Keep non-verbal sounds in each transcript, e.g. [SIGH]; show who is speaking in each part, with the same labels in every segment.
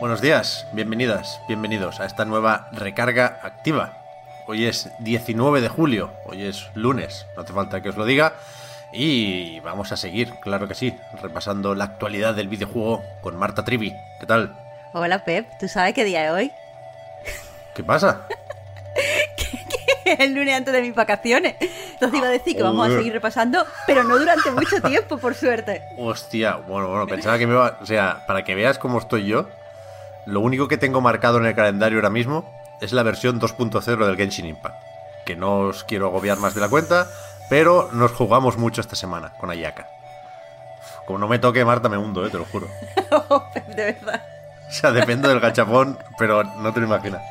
Speaker 1: Buenos días, bienvenidas, bienvenidos a esta nueva recarga activa. Hoy es 19 de julio, hoy es lunes, no hace falta que os lo diga. Y vamos a seguir, claro que sí, repasando la actualidad del videojuego con Marta Trivi. ¿Qué tal?
Speaker 2: Hola Pep, ¿tú sabes qué día es hoy?
Speaker 1: ¿Qué pasa? [LAUGHS]
Speaker 2: el lunes antes de mis vacaciones. Entonces iba a decir que vamos a
Speaker 1: Joder.
Speaker 2: seguir repasando, pero no durante mucho [LAUGHS] tiempo, por suerte.
Speaker 1: Hostia, bueno, bueno, pensaba que me iba... O sea, para que veas cómo estoy yo, lo único que tengo marcado en el calendario ahora mismo es la versión 2.0 del Genshin Impact. Que no os quiero agobiar más de la cuenta, pero nos jugamos mucho esta semana con Ayaka. Como no me toque, Marta, me hundo, eh, te lo juro. [LAUGHS]
Speaker 2: Oh, de verdad.
Speaker 1: O sea, dependo del gachapón, pero no te lo imaginas.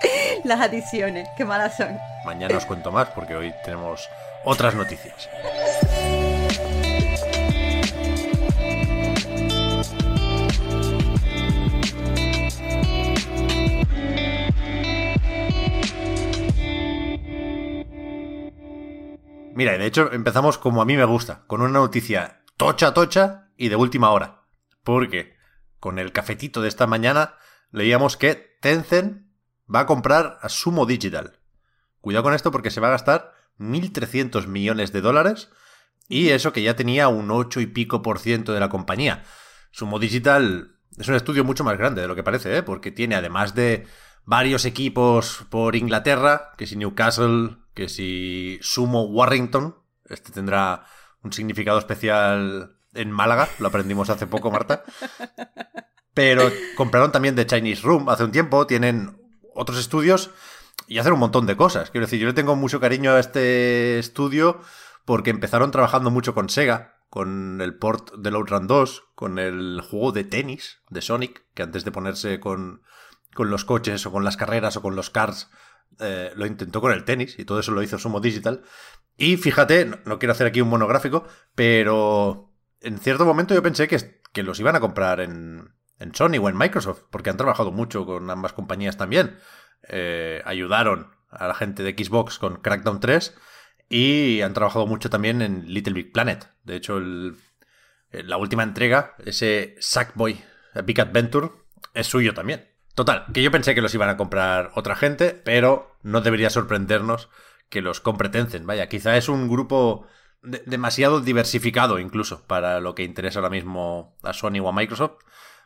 Speaker 2: Las adiciones, qué malas son.
Speaker 1: Mañana os cuento más porque hoy tenemos otras noticias. Mira, de hecho empezamos como a mí me gusta, con una noticia tocha tocha y de última hora. Porque con el cafetito de esta mañana leíamos que Tencent va a comprar a Sumo Digital. Cuidado con esto porque se va a gastar 1.300 millones de dólares y eso que ya tenía un 8 y pico por ciento de la compañía. Sumo Digital es un estudio mucho más grande de lo que parece, ¿eh? porque tiene además de varios equipos por Inglaterra, que si Newcastle, que si Sumo Warrington, este tendrá un significado especial en Málaga, lo aprendimos hace poco, Marta. Pero compraron también de Chinese Room hace un tiempo, tienen otros estudios y hacen un montón de cosas. Quiero decir, yo le tengo mucho cariño a este estudio porque empezaron trabajando mucho con Sega, con el port del Outrun 2, con el juego de tenis de Sonic, que antes de ponerse con, con los coches o con las carreras o con los cars, eh, lo intentó con el tenis y todo eso lo hizo Sumo Digital. Y fíjate, no, no quiero hacer aquí un monográfico, pero en cierto momento yo pensé que, que los iban a comprar en, en Sony o en Microsoft, porque han trabajado mucho con ambas compañías también. Eh, ayudaron a la gente de Xbox con Crackdown 3 y han trabajado mucho también en Little Big Planet. De hecho, el- la última entrega, ese Sackboy Big Adventure, es suyo también. Total, que yo pensé que los iban a comprar otra gente, pero no debería sorprendernos que los compre Tencent. Vaya, quizá es un grupo de- demasiado diversificado incluso para lo que interesa ahora mismo a Sony o a Microsoft.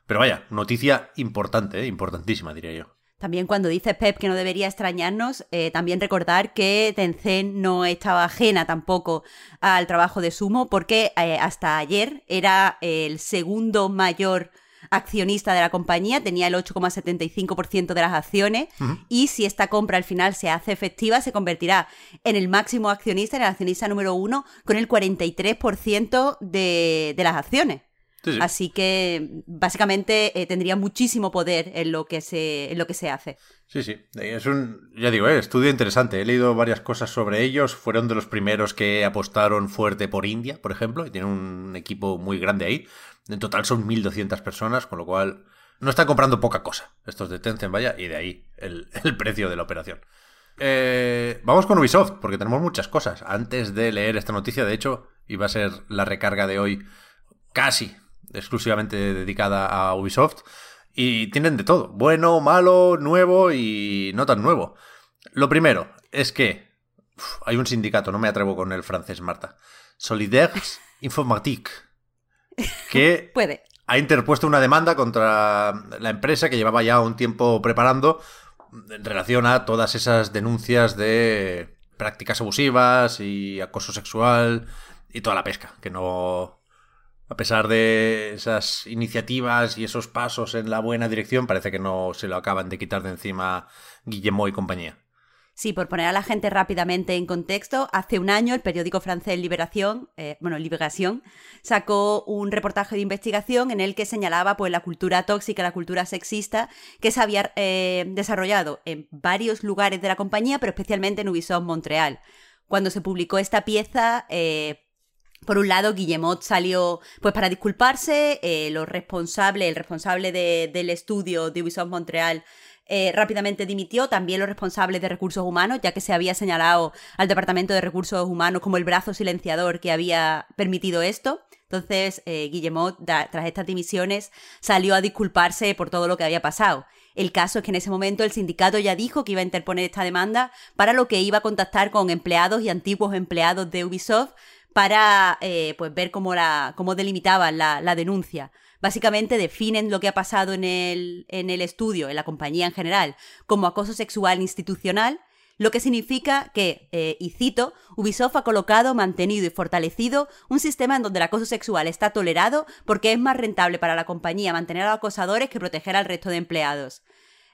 Speaker 1: Pero vaya, noticia importante, ¿eh? importantísima diría yo.
Speaker 2: También cuando dices Pep que no debería extrañarnos, eh, también recordar que Tencent no estaba ajena tampoco al trabajo de Sumo, porque eh, hasta ayer era el segundo mayor accionista de la compañía, tenía el 8,75% de las acciones y si esta compra al final se hace efectiva, se convertirá en el máximo accionista, en el accionista número uno, con el 43% de, de las acciones.
Speaker 1: Sí, sí.
Speaker 2: Así que básicamente eh, tendría muchísimo poder en lo que se, en lo que se hace.
Speaker 1: Sí, sí. Es un, ya digo, eh, estudio interesante. He leído varias cosas sobre ellos. Fueron de los primeros que apostaron fuerte por India, por ejemplo, y tienen un equipo muy grande ahí. En total son 1.200 personas, con lo cual no están comprando poca cosa. Estos de Tencent, vaya, y de ahí el, [LAUGHS] el precio de la operación. Eh, vamos con Ubisoft, porque tenemos muchas cosas. Antes de leer esta noticia, de hecho, iba a ser la recarga de hoy casi exclusivamente dedicada a Ubisoft. Y tienen de todo, bueno, malo, nuevo y no tan nuevo. Lo primero es que uf, hay un sindicato, no me atrevo con el francés, Marta. Solidaires Informatique, que [LAUGHS]
Speaker 2: Puede.
Speaker 1: ha interpuesto una demanda contra la empresa que llevaba ya un tiempo preparando en relación a todas esas denuncias de prácticas abusivas y acoso sexual y toda la pesca, que no... A pesar de esas iniciativas y esos pasos en la buena dirección, parece que no se lo acaban de quitar de encima Guillemot y compañía.
Speaker 2: Sí, por poner a la gente rápidamente en contexto, hace un año el periódico francés Liberación, eh, bueno, Liberación, sacó un reportaje de investigación en el que señalaba pues, la cultura tóxica, la cultura sexista que se había eh, desarrollado en varios lugares de la compañía, pero especialmente en Ubisoft Montreal. Cuando se publicó esta pieza, eh, por un lado, Guillemot salió pues para disculparse, los responsables, el responsable del estudio de Ubisoft Montreal eh, rápidamente dimitió, también los responsables de recursos humanos, ya que se había señalado al Departamento de Recursos Humanos como el brazo silenciador que había permitido esto. Entonces, eh, Guillemot, tras estas dimisiones, salió a disculparse por todo lo que había pasado. El caso es que en ese momento el sindicato ya dijo que iba a interponer esta demanda, para lo que iba a contactar con empleados y antiguos empleados de Ubisoft para eh, pues ver cómo, la, cómo delimitaban la denuncia básicamente definen lo que ha pasado en el, en el estudio, en la compañía en general, como acoso sexual institucional, lo que significa que, eh, y cito, Ubisoft ha colocado, mantenido y fortalecido un sistema en donde el acoso sexual está tolerado porque es más rentable para la compañía mantener a los acosadores que proteger al resto de empleados.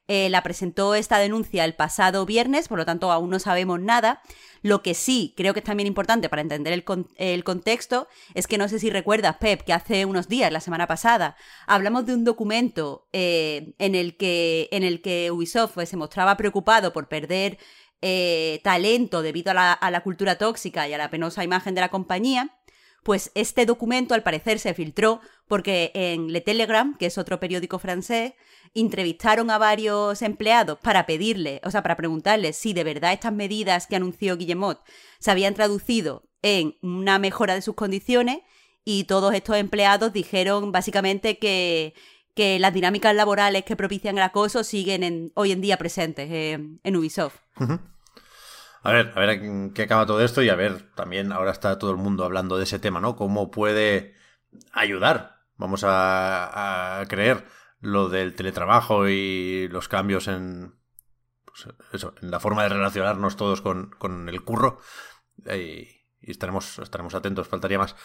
Speaker 2: Eh, la presentó esta denuncia el pasado viernes, por lo tanto aún no sabemos nada. Lo que sí creo que es también importante para entender el, contexto es que no sé si recuerdas, Pep, que hace unos días, la semana pasada, hablamos de un documento eh, en, el que, en el que Ubisoft pues, se mostraba preocupado por perder eh, talento debido a la, a la cultura tóxica y a la penosa imagen de la compañía. Pues este documento al parecer se filtró porque en Le Telegram, que es otro periódico francés, entrevistaron a varios empleados para pedirle, o sea, para preguntarles si de verdad estas medidas que anunció Guillemot se habían traducido en una mejora de sus condiciones y todos estos empleados dijeron básicamente que, que las dinámicas laborales que propician el acoso siguen hoy en día presentes en Ubisoft.
Speaker 1: A ver, a ver qué acaba todo esto y a ver, también ahora está todo el mundo hablando de ese tema, ¿no? ¿Cómo puede ayudar? Vamos a, creer lo del teletrabajo y los cambios en, pues eso, en la forma de relacionarnos todos con, el curro. Y, estaremos, estaremos atentos, faltaría más.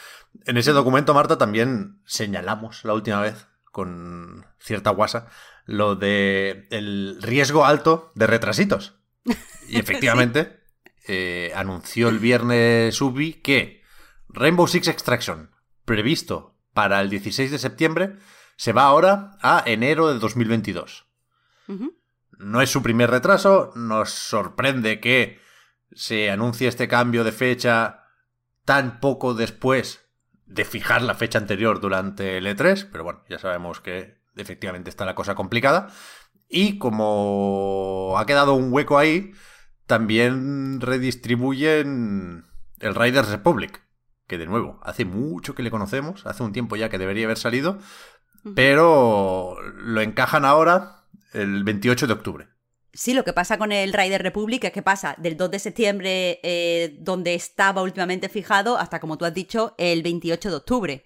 Speaker 1: En ese documento, Marta, también señalamos la última vez con cierta guasa lo de el riesgo alto de retrasitos. Y [LAUGHS] efectivamente, eh, anunció el viernes Ubi que Rainbow Six Extraction, previsto para el 16 de septiembre, se va ahora a enero de 2022. No es su primer retraso, nos sorprende que se anuncie este cambio de fecha tan poco después de fijar la fecha anterior durante el E3, pero bueno, ya sabemos que efectivamente está la cosa complicada. Y como ha quedado un hueco ahí, también redistribuyen el Riders Republic, que de nuevo, hace mucho que le conocemos, hace un tiempo ya que debería haber salido, pero lo encajan ahora el 28 de octubre.
Speaker 2: Sí, lo que pasa con el Rider Republic es que pasa del 2 de septiembre, eh, donde estaba últimamente fijado, hasta, como tú has dicho, el 28 de octubre.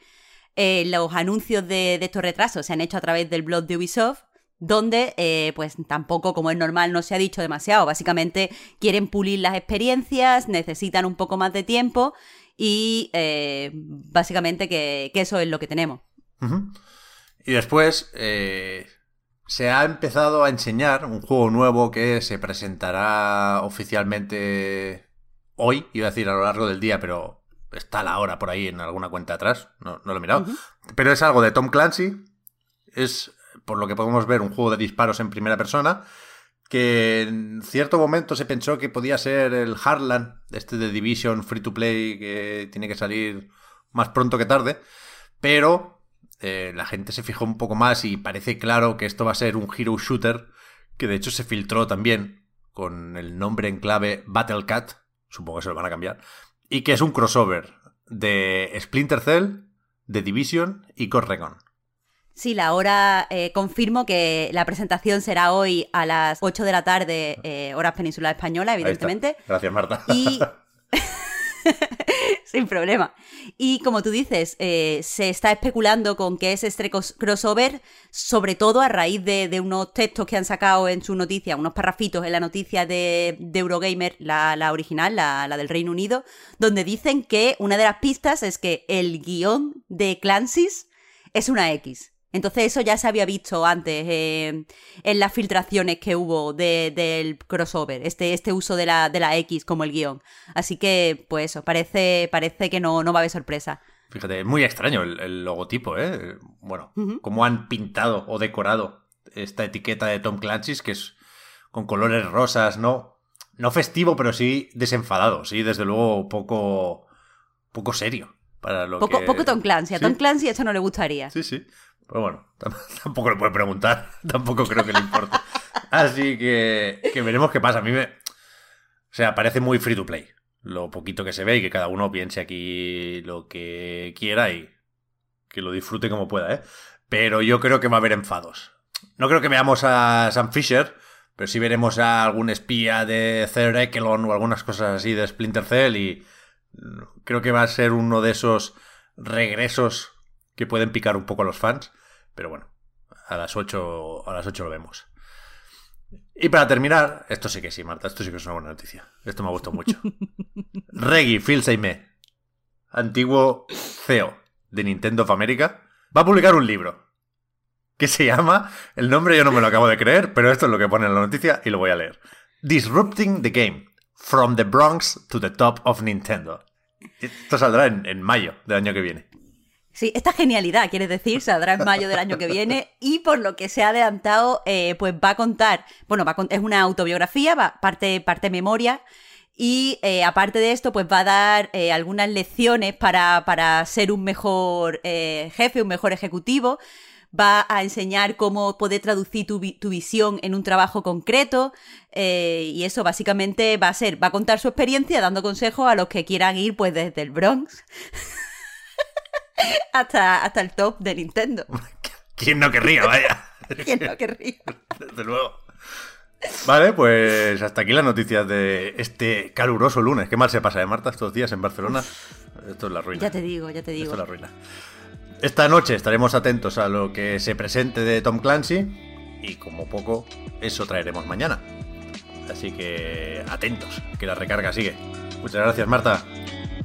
Speaker 2: Eh, los anuncios de, de, estos retrasos se han hecho a través del blog de Ubisoft, donde eh, pues tampoco, como es normal, no se ha dicho demasiado. Básicamente quieren pulir las experiencias, necesitan un poco más de tiempo y eh, básicamente que, eso es lo que tenemos.
Speaker 1: Y después eh, se ha empezado a enseñar un juego nuevo que se presentará oficialmente hoy, iba a decir a lo largo del día, pero está la hora por ahí en alguna cuenta atrás, no, lo he mirado. Pero es algo de Tom Clancy, es por lo que podemos ver, un juego de disparos en primera persona, que en cierto momento se pensó que podía ser el Heartland, este de Division Free to Play que tiene que salir más pronto que tarde, pero eh, la gente se fijó un poco más y parece claro que esto va a ser un hero shooter, que de hecho se filtró también con el nombre en clave Battle Cat, supongo que se lo van a cambiar, y que es un crossover de Splinter Cell, de Division y Correcon.
Speaker 2: Sí, la hora, eh, confirmo que la presentación será hoy a las 8 de la tarde, eh, hora peninsular española, evidentemente.
Speaker 1: Gracias, Marta.
Speaker 2: Y... [LAUGHS] Sin problema. Y como tú dices, eh, se está especulando con que es este crossover, sobre todo a raíz de, unos textos que han sacado en su noticia, unos parrafitos en la noticia de, Eurogamer, la, original, la, la, del Reino Unido, donde dicen que una de las pistas es que el guion de Clancy's es una X. Entonces eso ya se había visto antes eh, en las filtraciones que hubo de- del crossover, este, este uso de la, de la X como el guion. Así que, pues eso, parece, parece que no, no va a haber sorpresa.
Speaker 1: Fíjate, es muy extraño el, el logotipo, ¿eh? Bueno,
Speaker 2: Ujú.
Speaker 1: cómo han pintado o decorado esta etiqueta de Tom Clancy's, que es con colores rosas, no, no festivo, pero sí desenfadado, sí, desde luego poco, poco serio para lo
Speaker 2: Poco,
Speaker 1: que...
Speaker 2: poco Tom Clancy, a
Speaker 1: Sí.
Speaker 2: Tom Clancy esto no le gustaría.
Speaker 1: Sí, sí. Pero bueno, tam- [LAUGHS] tampoco le puede preguntar. [LAUGHS] Tampoco creo que le importe. Así que, que veremos qué pasa. A mí me. O sea, parece muy free to play. Lo poquito que se ve y que cada uno piense aquí lo que quiera y que lo disfrute como pueda, ¿eh? Pero yo creo que va a haber enfados. No creo que veamos a Sam Fisher, pero sí veremos a algún espía de Third Echelon o algunas cosas así de Splinter Cell y creo que va a ser uno de esos regresos que pueden picar un poco a los fans, pero bueno, a las 8, a las 8 lo vemos. Y para terminar, esto sí que sí, Marta, esto sí que es una buena noticia. Esto me ha gustado mucho. [LAUGHS] Reggie Fils-Aimé, antiguo CEO de Nintendo of America, va a publicar un libro que se llama, el nombre yo no me lo acabo de creer, pero esto es lo que pone en la noticia y lo voy a leer. Disrupting the Game, From the Bronx to the Top of Nintendo. Esto saldrá en, en mayo del año que viene.
Speaker 2: Sí, esta genialidad, quieres decir, saldrá en mayo del año que viene y por lo que se ha adelantado, eh, pues va a contar, bueno, va a es una autobiografía, va, parte, parte memoria y eh, aparte de esto, pues va a dar eh, algunas lecciones para, para ser un mejor jefe, un mejor ejecutivo. Va a enseñar cómo poder traducir tu, tu visión en un trabajo concreto y eso básicamente va a ser, va a contar su experiencia dando consejos a los que quieran ir pues desde el Bronx [LAUGHS] [LAUGHS] hasta, hasta el top de Nintendo. [LAUGHS]
Speaker 1: ¿Quién no querría, vaya? [LAUGHS]
Speaker 2: ¿Quién no querría?
Speaker 1: Desde luego. Vale, pues hasta aquí las noticias de este caluroso lunes. Qué mal se pasa, ¿eh, Marta, estos días en Barcelona? Esto es la ruina.
Speaker 2: Ya te digo, ya te
Speaker 1: Esto
Speaker 2: digo.
Speaker 1: es la ruina. Esta noche estaremos atentos a lo que se presente de Tom Clancy y como poco eso traeremos mañana. Así que atentos, que la recarga sigue. Muchas gracias, Marta.